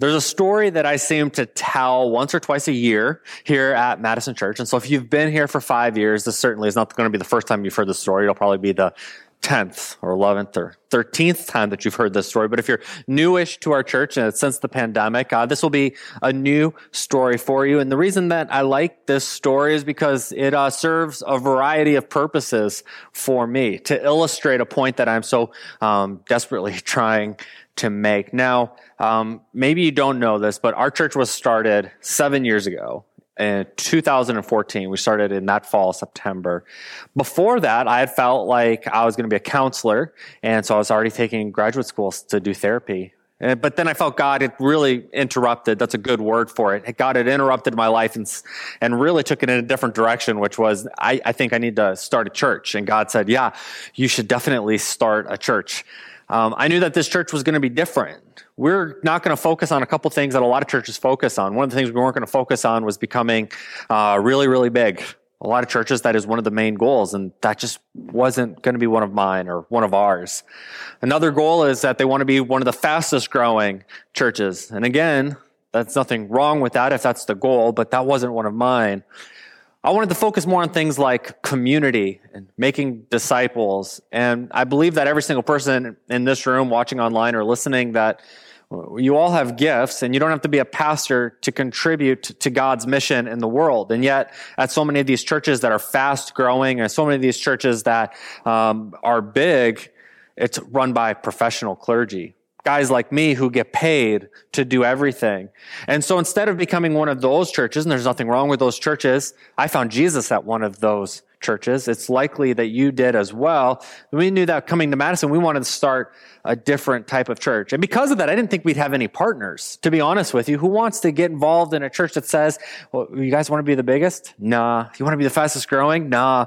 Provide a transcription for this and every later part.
There's a story that I seem to tell once or twice a year here at Madison Church. And so if you've been here for five years, this certainly is not going to be the first time you've heard the story. It'll probably be the 10th or 11th or 13th time that you've heard this story. But if you're newish to our church and since the pandemic, uh, this will be a new story for you. And the reason that I like this story is because it uh, serves a variety of purposes for me to illustrate a point that I'm so um, desperately trying to make. Now, um, maybe you don't know this, but our church was started seven years ago in 2014. We started in that fall, September. Before that, I had felt like I was going to be a counselor. And so I was already taking graduate schools to do therapy. But then I felt God had really interrupted. That's a good word for it. God had interrupted my life and, and really took it in a different direction, which was, I, I think I need to start a church. And God said, yeah, you should definitely start a church. Um, I knew that this church was going to be different we're not going to focus on a couple things that a lot of churches focus on. One of the things we weren't going to focus on was becoming uh, really, really big. A lot of churches, that is one of the main goals, and that just wasn't going to be one of mine or one of ours. Another goal is that they want to be one of the fastest growing churches. And again, that's nothing wrong with that if that's the goal, but that wasn't one of mine. I wanted to focus more on things like community and making disciples. And I believe that every single person in this room, watching online or listening, that you all have gifts and you don't have to be a pastor to contribute to God's mission in the world. And yet, at so many of these churches that are fast growing and so many of these churches that um, are big, it's run by professional clergy guys like me who get paid to do everything. And so instead of becoming one of those churches, and there's nothing wrong with those churches, I found Jesus at one of those churches. It's likely that you did as well. We knew that coming to Madison, we wanted to start a different type of church. And because of that, I didn't think we'd have any partners, to be honest with you. Who wants to get involved in a church that says, well, you guys want to be the biggest? Nah. You want to be the fastest growing? Nah.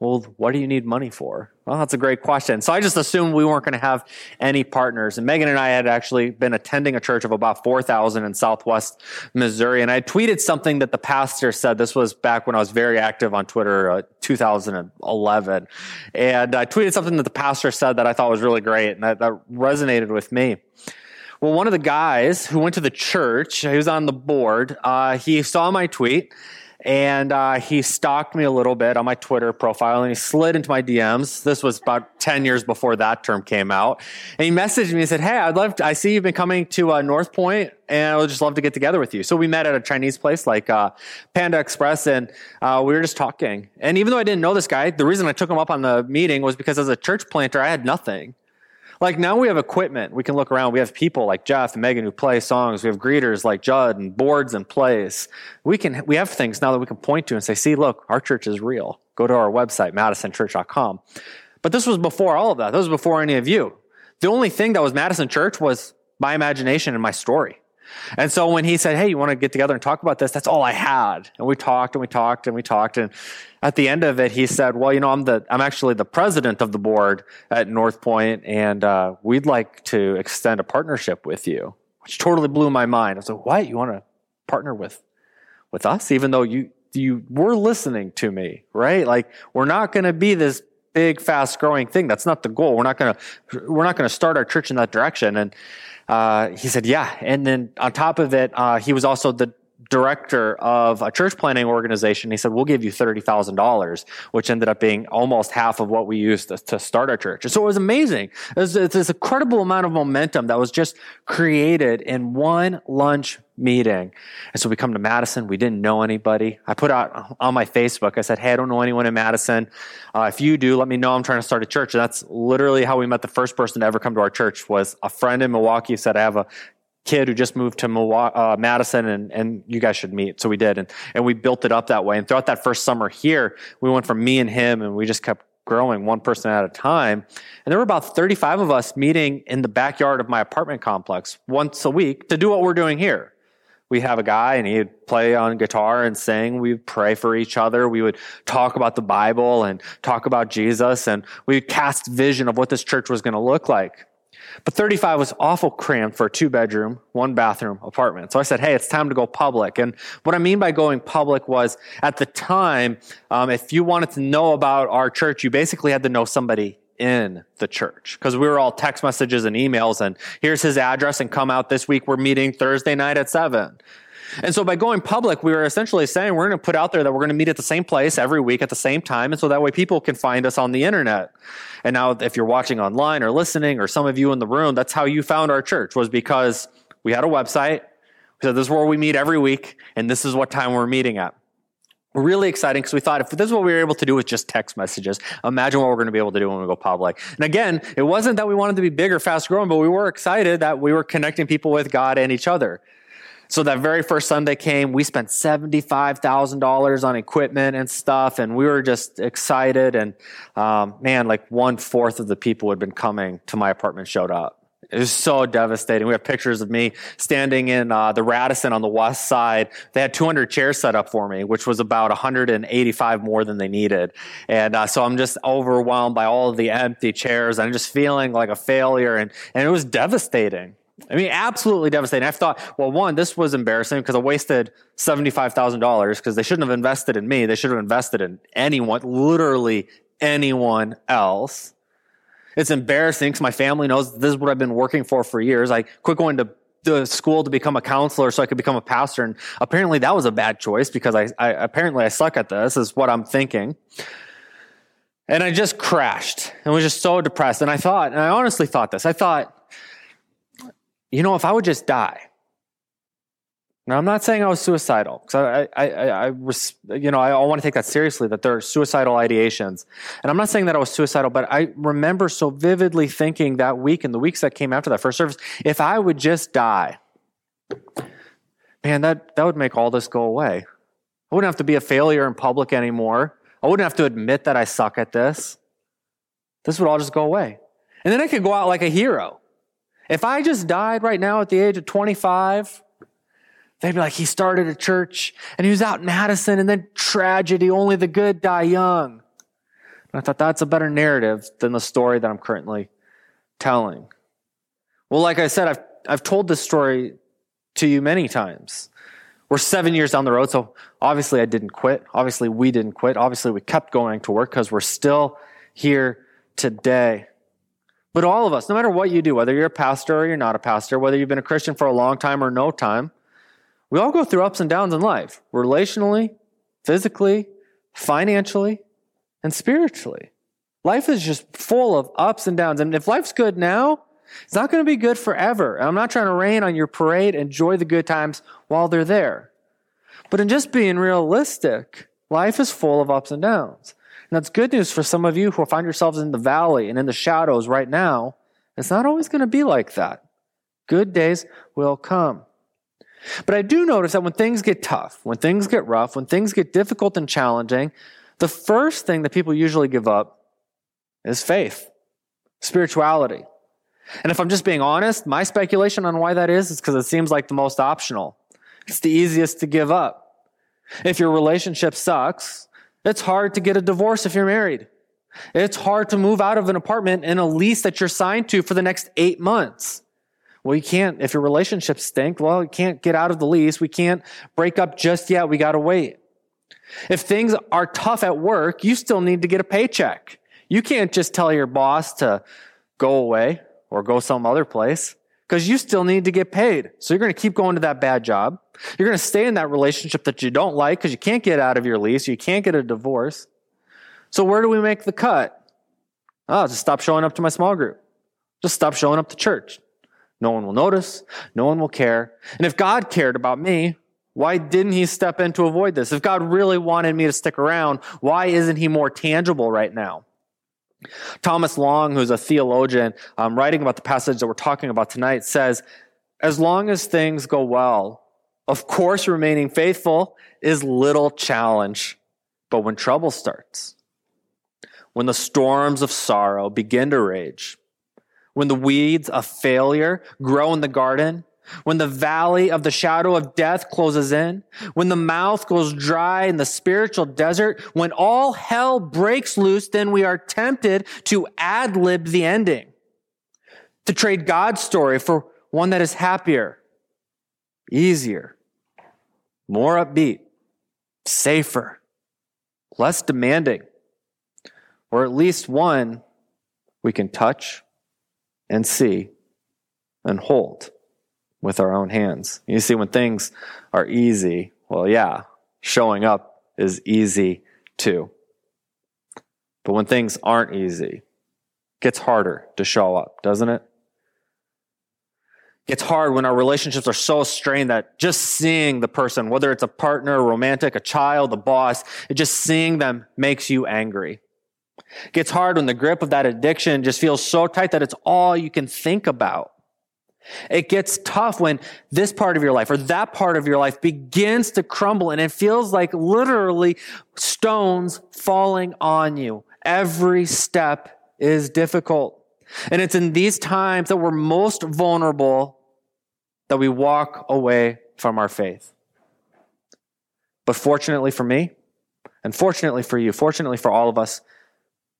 Well, what do you need money for? Well, that's a great question. So I just assumed we weren't going to have any partners. And Megan and I had actually been attending a church of about 4,000 in Southwest Missouri. And I tweeted something that the pastor said. This was back when I was very active on Twitter, uh, 2011. And I tweeted something that the pastor said that I thought was really great and that, that resonated with me. Well, one of the guys who went to the church, he was on the board, uh, he saw my tweet and uh, he stalked me a little bit on my Twitter profile and he slid into my DMs. This was about 10 years before that term came out. And he messaged me and said, Hey, I'd love to, I see you've been coming to uh, North Point and I would just love to get together with you. So we met at a Chinese place like uh, Panda Express and uh, we were just talking. And even though I didn't know this guy, the reason I took him up on the meeting was because as a church planter, I had nothing. Like now we have equipment. We can look around. We have people like Jeff and Megan who play songs. We have greeters like Judd and boards and plays. We can, we have things now that we can point to and say, see, look, our church is real. Go to our website, madisonchurch.com. But this was before all of that. This was before any of you. The only thing that was Madison Church was my imagination and my story. And so when he said, Hey, you want to get together and talk about this? That's all I had. And we talked and we talked and we talked. And at the end of it, he said, Well, you know, I'm the, I'm actually the president of the board at North Point, and uh, we'd like to extend a partnership with you, which totally blew my mind. I was like, What? You want to partner with, with us? Even though you, you were listening to me, right? Like, we're not going to be this big, fast growing thing. That's not the goal. We're not going to, we're not going to start our church in that direction. And, uh, he said, yeah. And then on top of it, uh, he was also the director of a church planting organization. He said, we'll give you $30,000, which ended up being almost half of what we used to, to start our church. And so it was amazing. It was, it's this incredible amount of momentum that was just created in one lunch meeting. And so we come to Madison. We didn't know anybody. I put out on my Facebook, I said, Hey, I don't know anyone in Madison. Uh, if you do, let me know. I'm trying to start a church. And that's literally how we met the first person to ever come to our church was a friend in Milwaukee who said, I have a kid who just moved to uh, Madison and, and you guys should meet. So we did. And, and we built it up that way. And throughout that first summer here, we went from me and him and we just kept growing one person at a time. And there were about 35 of us meeting in the backyard of my apartment complex once a week to do what we're doing here we have a guy and he'd play on guitar and sing. We'd pray for each other. We would talk about the Bible and talk about Jesus and we'd cast vision of what this church was going to look like. But 35 was awful cramped for a two bedroom, one bathroom apartment. So I said, Hey, it's time to go public. And what I mean by going public was at the time, um, if you wanted to know about our church, you basically had to know somebody in the church because we were all text messages and emails and here's his address and come out this week. We're meeting Thursday night at seven. And so by going public, we were essentially saying we're going to put out there that we're going to meet at the same place every week at the same time. And so that way people can find us on the internet. And now if you're watching online or listening or some of you in the room, that's how you found our church was because we had a website. We said this is where we meet every week and this is what time we're meeting at. Really exciting because we thought if this is what we were able to do with just text messages, imagine what we're going to be able to do when we go public. And again, it wasn't that we wanted to be bigger, fast growing, but we were excited that we were connecting people with God and each other. So that very first Sunday came, we spent $75,000 on equipment and stuff, and we were just excited. And um, man, like one fourth of the people who had been coming to my apartment showed up. It was so devastating. We have pictures of me standing in uh, the Radisson on the west side. They had 200 chairs set up for me, which was about 185 more than they needed. And uh, so I'm just overwhelmed by all of the empty chairs. I'm just feeling like a failure, and, and it was devastating. I mean, absolutely devastating. I thought, well, one, this was embarrassing because I wasted $75,000 because they shouldn't have invested in me. They should have invested in anyone, literally anyone else. It's embarrassing because my family knows this is what I've been working for for years. I quit going to the school to become a counselor so I could become a pastor. And apparently that was a bad choice because I, I apparently I suck at this is what I'm thinking. And I just crashed and was just so depressed. And I thought, and I honestly thought this, I thought, you know, if I would just die. Now, I'm not saying I was suicidal because I, I, I, I, you know, I want to take that seriously that there are suicidal ideations. And I'm not saying that I was suicidal, but I remember so vividly thinking that week and the weeks that came after that first service, if I would just die, man, that, that would make all this go away. I wouldn't have to be a failure in public anymore. I wouldn't have to admit that I suck at this. This would all just go away. And then I could go out like a hero. If I just died right now at the age of 25, they'd be like, he started a church and he was out in Madison and then tragedy, only the good die young. And I thought that's a better narrative than the story that I'm currently telling. Well, like I said, I've, I've told this story to you many times. We're seven years down the road, so obviously I didn't quit. Obviously we didn't quit. Obviously we kept going to work because we're still here today. But all of us, no matter what you do, whether you're a pastor or you're not a pastor, whether you've been a Christian for a long time or no time, we all go through ups and downs in life, relationally, physically, financially, and spiritually. Life is just full of ups and downs. And if life's good now, it's not going to be good forever. And I'm not trying to rain on your parade. Enjoy the good times while they're there. But in just being realistic, life is full of ups and downs. And that's good news for some of you who find yourselves in the valley and in the shadows right now. It's not always going to be like that. Good days will come. But I do notice that when things get tough, when things get rough, when things get difficult and challenging, the first thing that people usually give up is faith, spirituality. And if I'm just being honest, my speculation on why that is is because it seems like the most optional. It's the easiest to give up. If your relationship sucks, it's hard to get a divorce if you're married. It's hard to move out of an apartment in a lease that you're signed to for the next eight months. Well, you can't, if your relationship stink, well, you can't get out of the lease. We can't break up just yet. We got to wait. If things are tough at work, you still need to get a paycheck. You can't just tell your boss to go away or go some other place because you still need to get paid. So you're going to keep going to that bad job. You're going to stay in that relationship that you don't like because you can't get out of your lease. You can't get a divorce. So where do we make the cut? Oh, just stop showing up to my small group. Just stop showing up to church. No one will notice. No one will care. And if God cared about me, why didn't he step in to avoid this? If God really wanted me to stick around, why isn't he more tangible right now? Thomas Long, who's a theologian, um, writing about the passage that we're talking about tonight, says, as long as things go well, of course, remaining faithful is little challenge. But when trouble starts, when the storms of sorrow begin to rage, when the weeds of failure grow in the garden, when the valley of the shadow of death closes in, when the mouth goes dry in the spiritual desert, when all hell breaks loose, then we are tempted to ad lib the ending, to trade God's story for one that is happier, easier, more upbeat, safer, less demanding, or at least one we can touch and see and hold with our own hands. You see, when things are easy, well, yeah, showing up is easy too. But when things aren't easy, it gets harder to show up, doesn't it? It's hard when our relationships are so strained that just seeing the person, whether it's a partner, a romantic, a child, a boss, just seeing them makes you angry. It gets hard when the grip of that addiction just feels so tight that it's all you can think about. It gets tough when this part of your life or that part of your life begins to crumble and it feels like literally stones falling on you. Every step is difficult. And it's in these times that we're most vulnerable that we walk away from our faith. But fortunately for me, and fortunately for you, fortunately for all of us,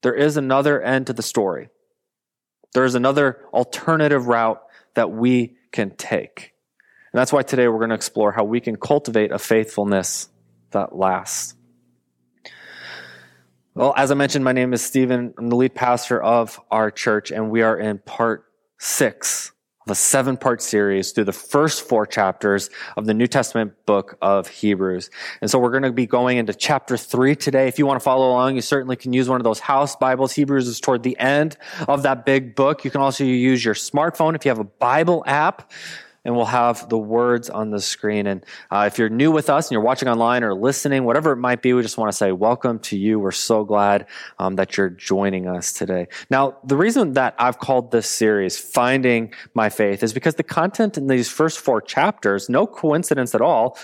there is another end to the story. There is another alternative route that we can take. And that's why today we're going to explore how we can cultivate a faithfulness that lasts. Well, as I mentioned, my name is Stephen. I'm the lead pastor of our church, and we are in part six of a seven part series through the first four chapters of the New Testament book of Hebrews. And so we're going to be going into chapter three today. If you want to follow along, you certainly can use one of those house Bibles. Hebrews is toward the end of that big book. You can also use your smartphone if you have a Bible app and we'll have the words on the screen. And uh, if you're new with us and you're watching online or listening, whatever it might be, we just want to say welcome to you. We're so glad um, that you're joining us today. Now, the reason that I've called this series Finding My Faith is because the content in these first four chapters, no coincidence at all,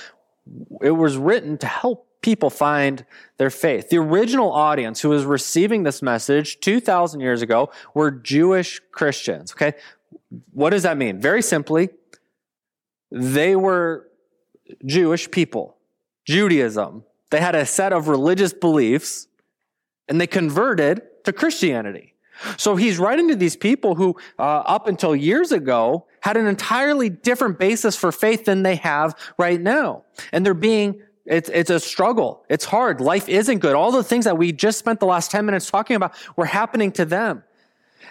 it was written to help people find their faith. The original audience who was receiving this message 2,000 years ago were Jewish Christians. Okay. What does that mean? Very simply, they were Jewish people, Judaism. They had a set of religious beliefs and they converted to Christianity. So he's writing to these people who, uh, up until years ago, had an entirely different basis for faith than they have right now. And they're being, it's, it's a struggle. It's hard. Life isn't good. All the things that we just spent the last 10 minutes talking about were happening to them.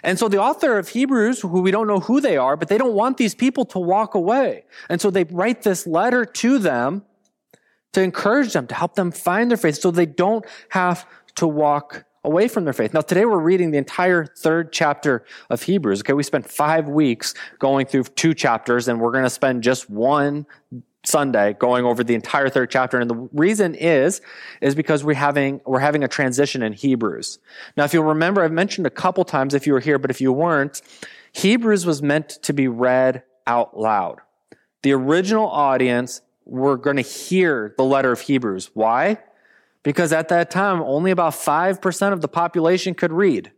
And so the author of Hebrews, who we don't know who they are, but they don't want these people to walk away. And so they write this letter to them to encourage them, to help them find their faith so they don't have to walk away from their faith. Now, today we're reading the entire third chapter of Hebrews. Okay, we spent five weeks going through two chapters, and we're going to spend just one Sunday going over the entire third chapter. And the reason is, is because we're having, we're having a transition in Hebrews. Now, if you'll remember, I've mentioned a couple times if you were here, but if you weren't, Hebrews was meant to be read out loud. The original audience were going to hear the letter of Hebrews. Why? Because at that time, only about 5% of the population could read.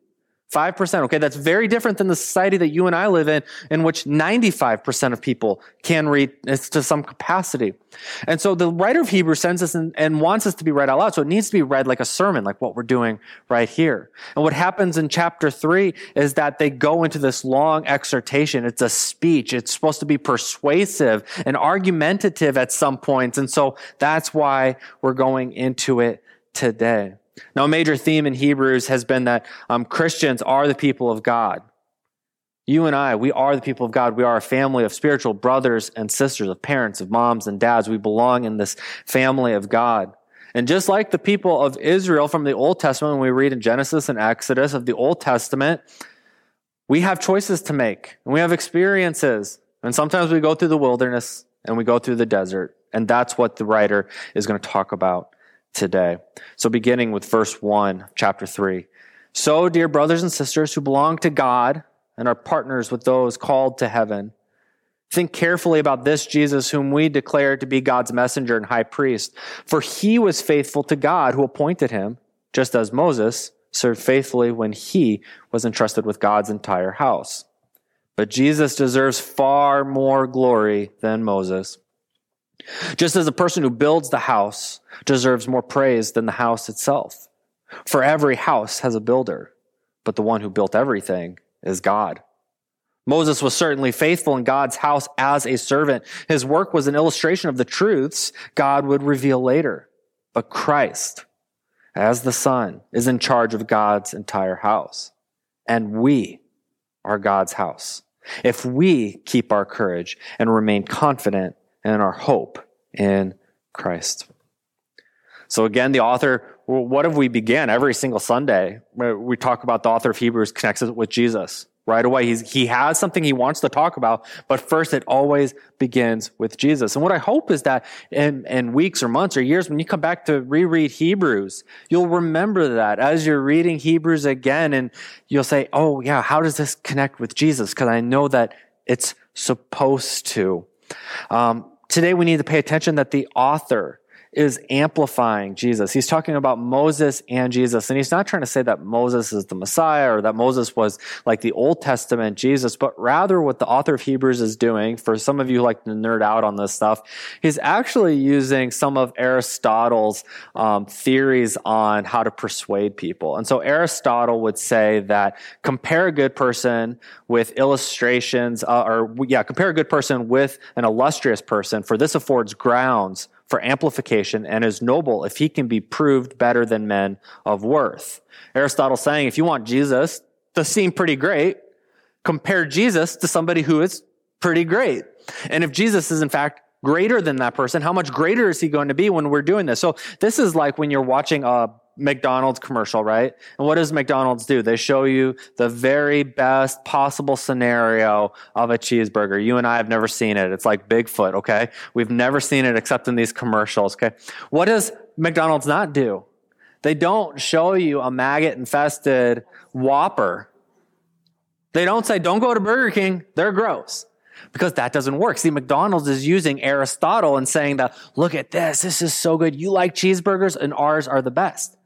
5%. Okay, that's very different than the society that you and I live in, in which 95% of people can read eh, to some capacity. And so the writer of Hebrews sends us and, and, wants us to be read out loud. So it needs to be read like a sermon, like what we're doing right here. And what happens in chapter three is that they go into this long exhortation. It's a speech. It's supposed to be persuasive and argumentative at some points. And so that's why we're going into it today. Now, a major theme in Hebrews has been that um, Christians are the people of God. You and I, we are the people of God. We are a family of spiritual brothers and sisters, of parents, of moms and dads. We belong in this family of God. And just like the people of Israel from the Old Testament, when we read in Genesis and Exodus of the Old Testament, we have choices to make and we have experiences. And sometimes we go through the wilderness and we go through the desert. And that's what the writer is going to talk about today. So beginning with verse 1, chapter 3. So, dear brothers and sisters who belong to God and are partners with those called to heaven, think carefully about this Jesus whom we declare to be God's messenger and high priest. For he was faithful to God who appointed him, just as Moses served faithfully when he was entrusted with God's entire house. But Jesus deserves far more glory than Moses. Just as a person who builds the house deserves more praise than the house itself. For every house has a builder, but the one who built everything is God. Moses was certainly faithful in God's house as a servant. His work was an illustration of the truths God would reveal later. But Christ, as the Son, is in charge of God's entire house. and we are God's house. If we keep our courage and remain confident in our hope in Christ. So again, the author, what have we began every single Sunday? We talk about the author of Hebrews connects it with Jesus right away. He's, he has something he wants to talk about, but first it always begins with Jesus. And what I hope is that in, in weeks or months or years, when you come back to reread Hebrews, you'll remember that as you're reading Hebrews again and you'll say, Oh yeah, how does this connect with Jesus? Cause I know that it's supposed to. Um, today we need to pay attention that the author is amplifying Jesus. He's talking about Moses and Jesus. And he's not trying to say that Moses is the Messiah or that Moses was like the Old Testament Jesus, but rather what the author of Hebrews is doing, for some of you like to nerd out on this stuff, he's actually using some of Aristotle's um, theories on how to persuade people. And so Aristotle would say that compare a good person with illustrations, uh, or yeah, compare a good person with an illustrious person, for this affords grounds for amplification and is noble if he can be proved better than men of worth. Aristotle saying if you want Jesus to seem pretty great, compare Jesus to somebody who is pretty great. And if Jesus is in fact greater than that person, how much greater is he going to be when we're doing this? So this is like when you're watching a McDonald's commercial, right? And what does McDonald's do? They show you the very best possible scenario of a cheeseburger. You and I have never seen it. It's like Bigfoot, okay? We've never seen it except in these commercials, okay? What does McDonald's not do? They don't show you a maggot infested Whopper. They don't say, don't go to Burger King. They're gross because that doesn't work. See, McDonald's is using Aristotle and saying that, look at this. This is so good. You like cheeseburgers and ours are the best.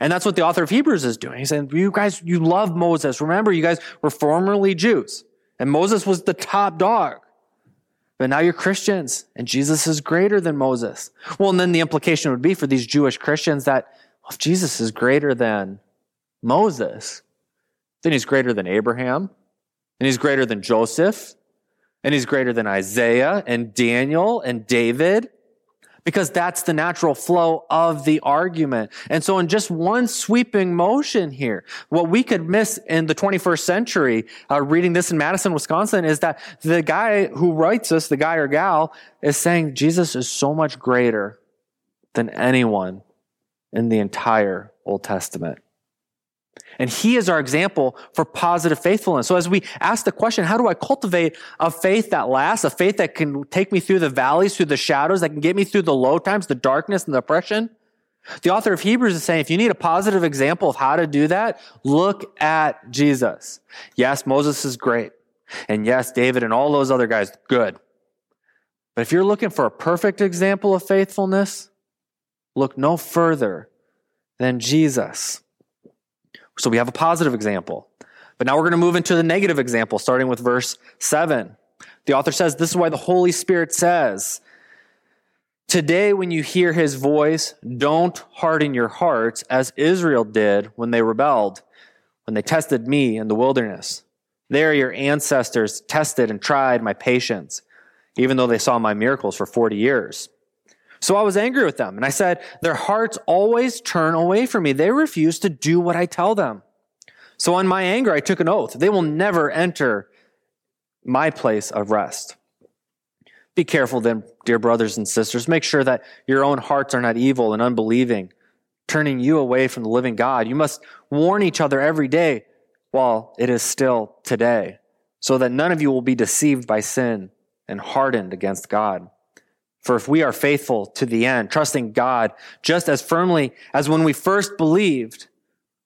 And that's what the author of Hebrews is doing. He's saying, you guys, you love Moses. Remember, you guys were formerly Jews and Moses was the top dog. But now you're Christians and Jesus is greater than Moses. Well, and then the implication would be for these Jewish Christians that well, if Jesus is greater than Moses, then he's greater than Abraham and he's greater than Joseph and he's greater than Isaiah and Daniel and David because that's the natural flow of the argument. And so in just one sweeping motion here, what we could miss in the 21st century, uh, reading this in Madison, Wisconsin, is that the guy who writes this, the guy or gal, is saying Jesus is so much greater than anyone in the entire Old Testament. And he is our example for positive faithfulness. So as we ask the question, how do I cultivate a faith that lasts, a faith that can take me through the valleys, through the shadows, that can get me through the low times, the darkness and the oppression? The author of Hebrews is saying, if you need a positive example of how to do that, look at Jesus. Yes, Moses is great. And yes, David and all those other guys, good. But if you're looking for a perfect example of faithfulness, look no further than Jesus. So we have a positive example. But now we're going to move into the negative example, starting with verse 7. The author says, This is why the Holy Spirit says, Today, when you hear his voice, don't harden your hearts as Israel did when they rebelled, when they tested me in the wilderness. There, your ancestors tested and tried my patience, even though they saw my miracles for 40 years. So I was angry with them. And I said, Their hearts always turn away from me. They refuse to do what I tell them. So in my anger, I took an oath. They will never enter my place of rest. Be careful then, dear brothers and sisters. Make sure that your own hearts are not evil and unbelieving, turning you away from the living God. You must warn each other every day while it is still today, so that none of you will be deceived by sin and hardened against God. For if we are faithful to the end, trusting God just as firmly as when we first believed,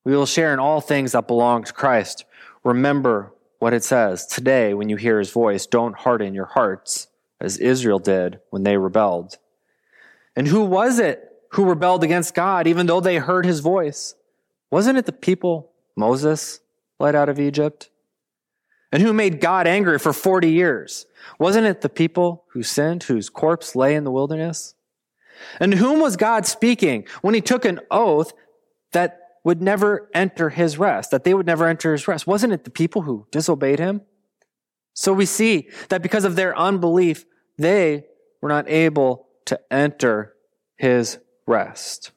we will share in all things that belong to Christ. Remember what it says today when you hear his voice, don't harden your hearts as Israel did when they rebelled. And who was it who rebelled against God even though they heard his voice? Wasn't it the people Moses led out of Egypt? And who made God angry for 40 years? Wasn't it the people who sinned, whose corpse lay in the wilderness? And whom was God speaking when he took an oath that would never enter his rest, that they would never enter his rest? Wasn't it the people who disobeyed him? So we see that because of their unbelief, they were not able to enter his rest.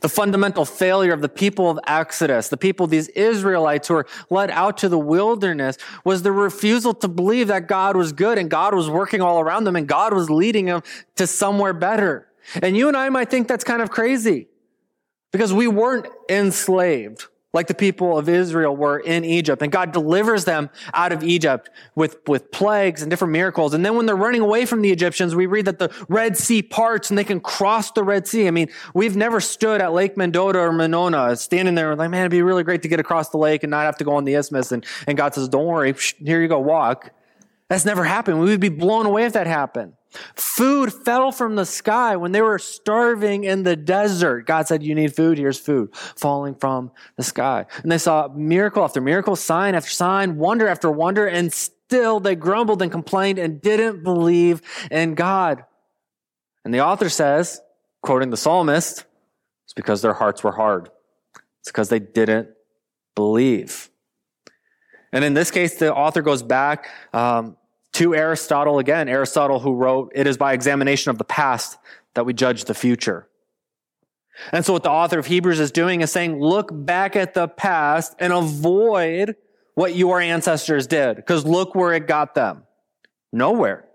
The fundamental failure of the people of Exodus, the people, these Israelites who were led out to the wilderness, was the refusal to believe that God was good and God was working all around them and God was leading them to somewhere better. And you and I might think that's kind of crazy because we weren't enslaved like the people of Israel were in Egypt. And God delivers them out of Egypt with, with plagues and different miracles. And then when they're running away from the Egyptians, we read that the Red Sea parts and they can cross the Red Sea. I mean, we've never stood at Lake Mendota or Monona standing there like, man, it'd be really great to get across the lake and not have to go on the isthmus. And, and God says, don't worry, here you go, walk. That's never happened. We would be blown away if that happened. Food fell from the sky when they were starving in the desert. God said, You need food. Here's food falling from the sky. And they saw miracle after miracle, sign after sign, wonder after wonder, and still they grumbled and complained and didn't believe in God. And the author says, quoting the psalmist, it's because their hearts were hard. It's because they didn't believe. And in this case, the author goes back um, to Aristotle again. Aristotle, who wrote, It is by examination of the past that we judge the future. And so, what the author of Hebrews is doing is saying, Look back at the past and avoid what your ancestors did, because look where it got them. Nowhere.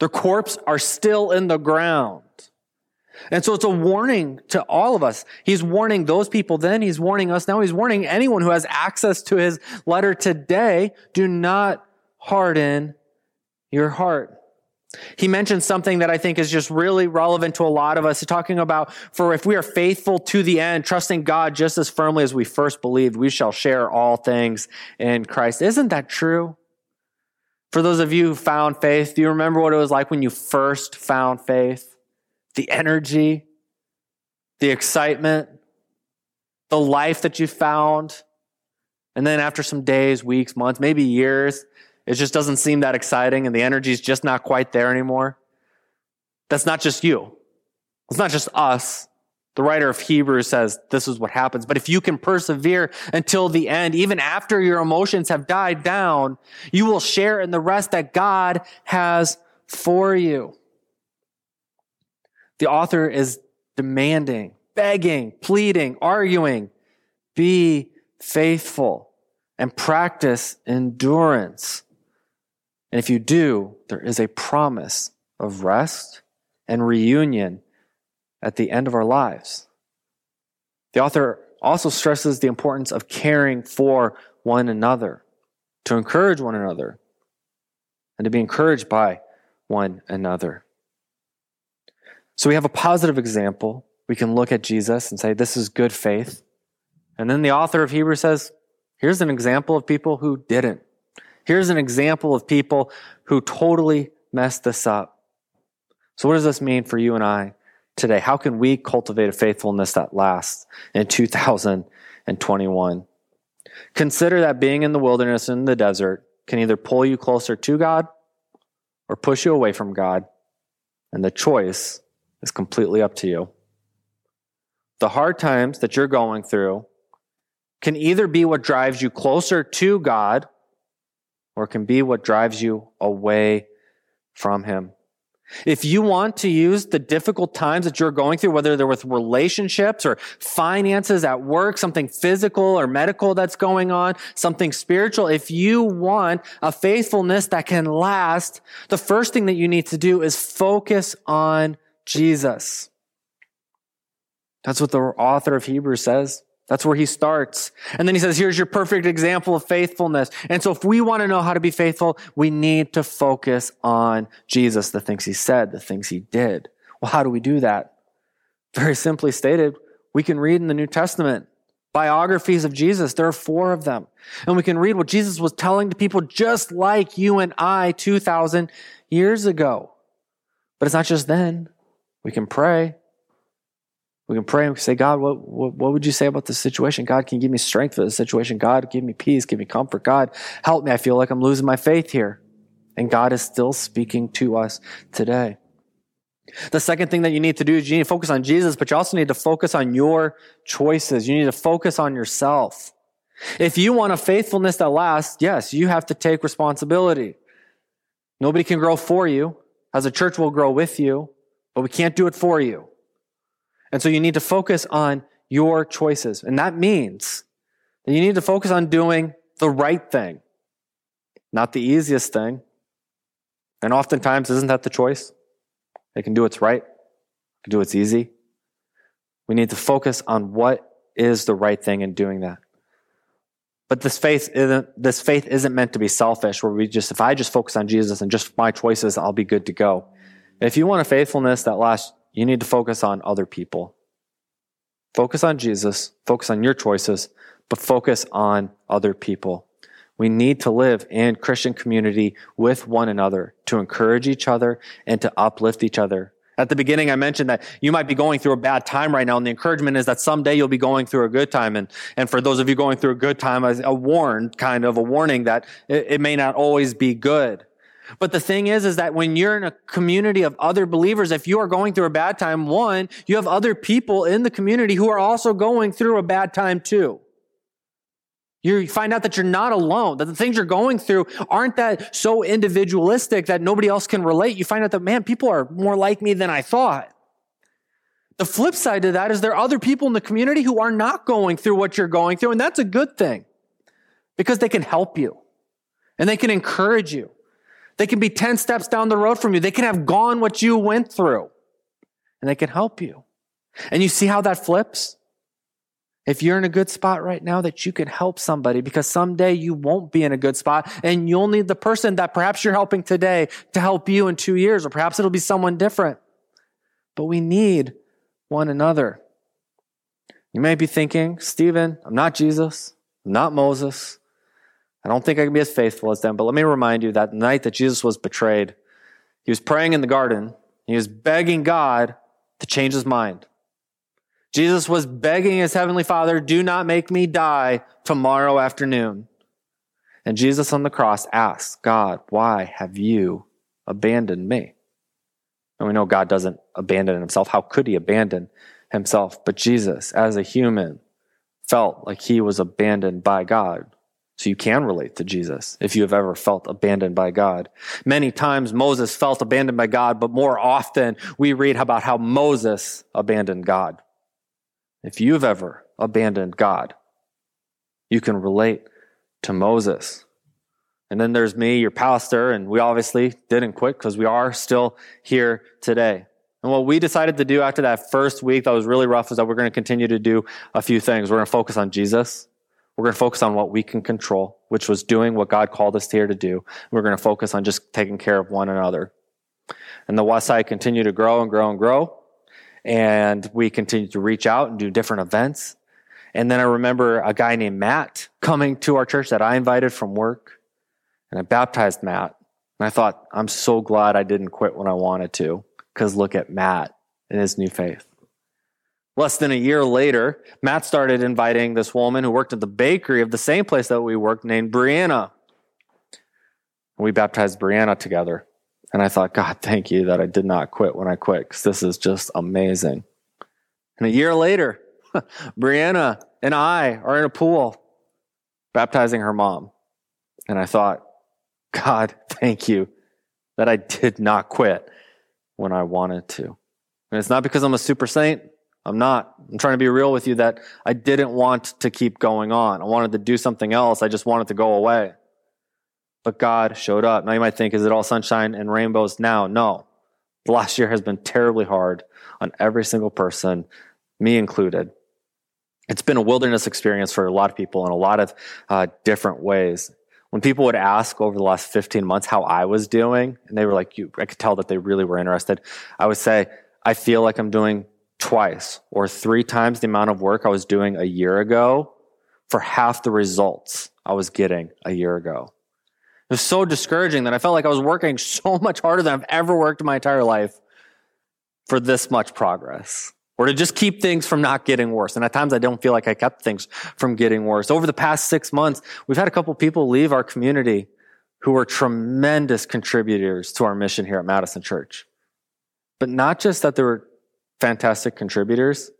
Their corpse are still in the ground. And so it's a warning to all of us. He's warning those people then. He's warning us now. He's warning anyone who has access to his letter today. Do not harden your heart. He mentions something that I think is just really relevant to a lot of us. Talking about, for if we are faithful to the end, trusting God just as firmly as we first believed, we shall share all things in Christ. Isn't that true? For those of you who found faith, do you remember what it was like when you first found faith? the energy, the excitement, the life that you found. And then after some days, weeks, months, maybe years, it just doesn't seem that exciting and the energy is just not quite there anymore. That's not just you. It's not just us. The writer of Hebrews says this is what happens. But if you can persevere until the end, even after your emotions have died down, you will share in the rest that God has for you. The author is demanding, begging, pleading, arguing, be faithful and practice endurance. And if you do, there is a promise of rest and reunion at the end of our lives. The author also stresses the importance of caring for one another, to encourage one another, and to be encouraged by one another. So we have a positive example. We can look at Jesus and say, this is good faith. And then the author of Hebrews says, here's an example of people who didn't. Here's an example of people who totally messed this up. So what does this mean for you and I today? How can we cultivate a faithfulness that lasts in 2021? Consider that being in the wilderness in the desert can either pull you closer to God or push you away from God. And the choice is completely up to you. The hard times that you're going through can either be what drives you closer to God or can be what drives you away from Him. If you want to use the difficult times that you're going through, whether they're with relationships or finances at work, something physical or medical that's going on, something spiritual, if you want a faithfulness that can last, the first thing that you need to do is focus on Jesus. That's what the author of Hebrews says. That's where he starts. And then he says, here's your perfect example of faithfulness. And so if we want to know how to be faithful, we need to focus on Jesus, the things he said, the things he did. Well, how do we do that? Very simply stated, we can read in the New Testament biographies of Jesus. There are four of them. And we can read what Jesus was telling to people just like you and I 2,000 years ago. But it's not just then. We can pray. We can pray and say, God, what, what, what, would you say about this situation? God, can give me strength for this situation? God, give me peace, give me comfort. God, help me. I feel like I'm losing my faith here. And God is still speaking to us today. The second thing that you need to do is you need to focus on Jesus, but you also need to focus on your choices. You need to focus on yourself. If you want a faithfulness that lasts, yes, you have to take responsibility. Nobody can grow for you. As a church we'll grow with you but we can't do it for you. And so you need to focus on your choices. And that means that you need to focus on doing the right thing, not the easiest thing. And oftentimes, isn't that the choice? They can do what's right, it can do what's easy. We need to focus on what is the right thing in doing that. But this faith isn't, this faith isn't meant to be selfish where we just, if I just focus on Jesus and just my choices, I'll be good to go. If you want a faithfulness that lasts, you need to focus on other people. Focus on Jesus, focus on your choices, but focus on other people. We need to live in Christian community with one another to encourage each other and to uplift each other at the beginning, I mentioned that you might be going through a bad time right now, and the encouragement is that someday you'll be going through a good time. And, and for those of you going through a good time, a, a warn, kind of a warning that it, it may not always be good. But the thing is, is that when you're in a community of other believers, if you are going through a bad time, one, you have other people in the community who are also going through a bad time too. You find out that you're not alone, that the things you're going through aren't that so individualistic that nobody else can relate. You find out that, man, people are more like me than I thought. The flip side to that is there are other people in the community who are not going through what you're going through, and that's a good thing because they can help you and they can encourage you. They can be 10 steps down the road from you. They can have gone what you went through and they can help you. And you see how that flips? if you're in a good spot right now, that you can help somebody because someday you won't be in a good spot and you'll need the person that perhaps you're helping today to help you in two years, or perhaps it'll be someone different. But we need one another. You may be thinking, Stephen, I'm not Jesus, I'm not Moses. I don't think I can be as faithful as them. But let me remind you that the night that Jesus was betrayed, he was praying in the garden. He was begging God to change his mind. Jesus was begging his heavenly father, do not make me die tomorrow afternoon. And Jesus on the cross asked, God, why have you abandoned me? And we know God doesn't abandon himself. How could he abandon himself? But Jesus, as a human, felt like he was abandoned by God. So you can relate to Jesus if you have ever felt abandoned by God. Many times Moses felt abandoned by God, but more often we read about how Moses abandoned God. If you've ever abandoned God, you can relate to Moses. And then there's me, your pastor, and we obviously didn't quit because we are still here today. And what we decided to do after that first week that was really rough is that we're going to continue to do a few things. We're going to focus on Jesus. We're going to focus on what we can control, which was doing what God called us here to do. We're going to focus on just taking care of one another. And the West Side continued to grow and grow and grow and we continued to reach out and do different events. And then I remember a guy named Matt coming to our church that I invited from work, and I baptized Matt. And I thought, I'm so glad I didn't quit when I wanted to, because look at Matt and his new faith. Less than a year later, Matt started inviting this woman who worked at the bakery of the same place that we worked named Brianna. We baptized Brianna together. And I thought, God, thank you that I did not quit when I quit because this is just amazing. And a year later, Brianna and I are in a pool baptizing her mom. And I thought, God, thank you that I did not quit when I wanted to. And it's not because I'm a super saint. I'm not. I'm trying to be real with you that I didn't want to keep going on. I wanted to do something else. I just wanted to go away but God showed up. Now you might think, is it all sunshine and rainbows now? No. The last year has been terribly hard on every single person, me included. It's been a wilderness experience for a lot of people in a lot of uh, different ways. When people would ask over the last 15 months how I was doing, and they were like, you, I could tell that they really were interested. I would say, I feel like I'm doing twice or three times the amount of work I was doing a year ago for half the results I was getting a year ago. It was so discouraging that I felt like I was working so much harder than I've ever worked in my entire life for this much progress or to just keep things from not getting worse. And at times I don't feel like I kept things from getting worse. Over the past six months, we've had a couple people leave our community who were tremendous contributors to our mission here at Madison Church. But not just that they were fantastic contributors.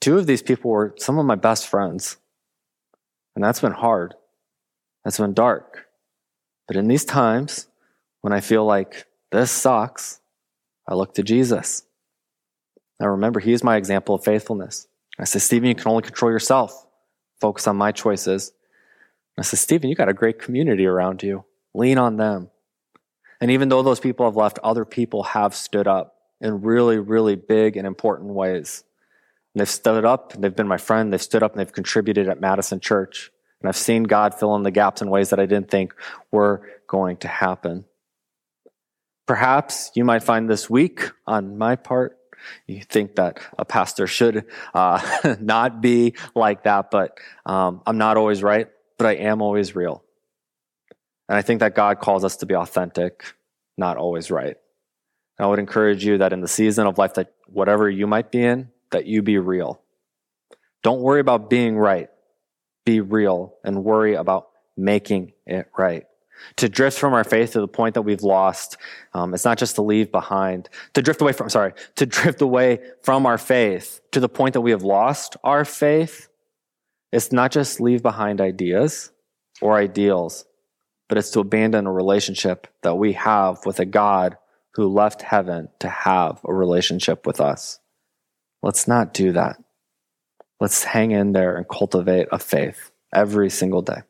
Two of these people were some of my best friends. And that's been hard. That's been dark. But in these times, when I feel like this sucks, I look to Jesus. Now remember, he is my example of faithfulness. I said, Stephen, you can only control yourself. Focus on my choices. I said, Stephen, you got a great community around you. Lean on them. And even though those people have left, other people have stood up in really, really big and important ways. And they've stood up, and they've been my friend, they've stood up and they've contributed at Madison Church. And I've seen God fill in the gaps in ways that I didn't think were going to happen. Perhaps you might find this weak on my part. You think that a pastor should uh, not be like that, but um, I'm not always right, but I am always real. And I think that God calls us to be authentic, not always right. I would encourage you that in the season of life that whatever you might be in, that you be real. Don't worry about being right. Be real and worry about making it right. To drift from our faith to the point that we've lost, um, it's not just to leave behind. To drift away from, sorry, to drift away from our faith to the point that we have lost our faith, it's not just leave behind ideas or ideals, but it's to abandon a relationship that we have with a God who left heaven to have a relationship with us. Let's not do that. Let's hang in there and cultivate a faith every single day.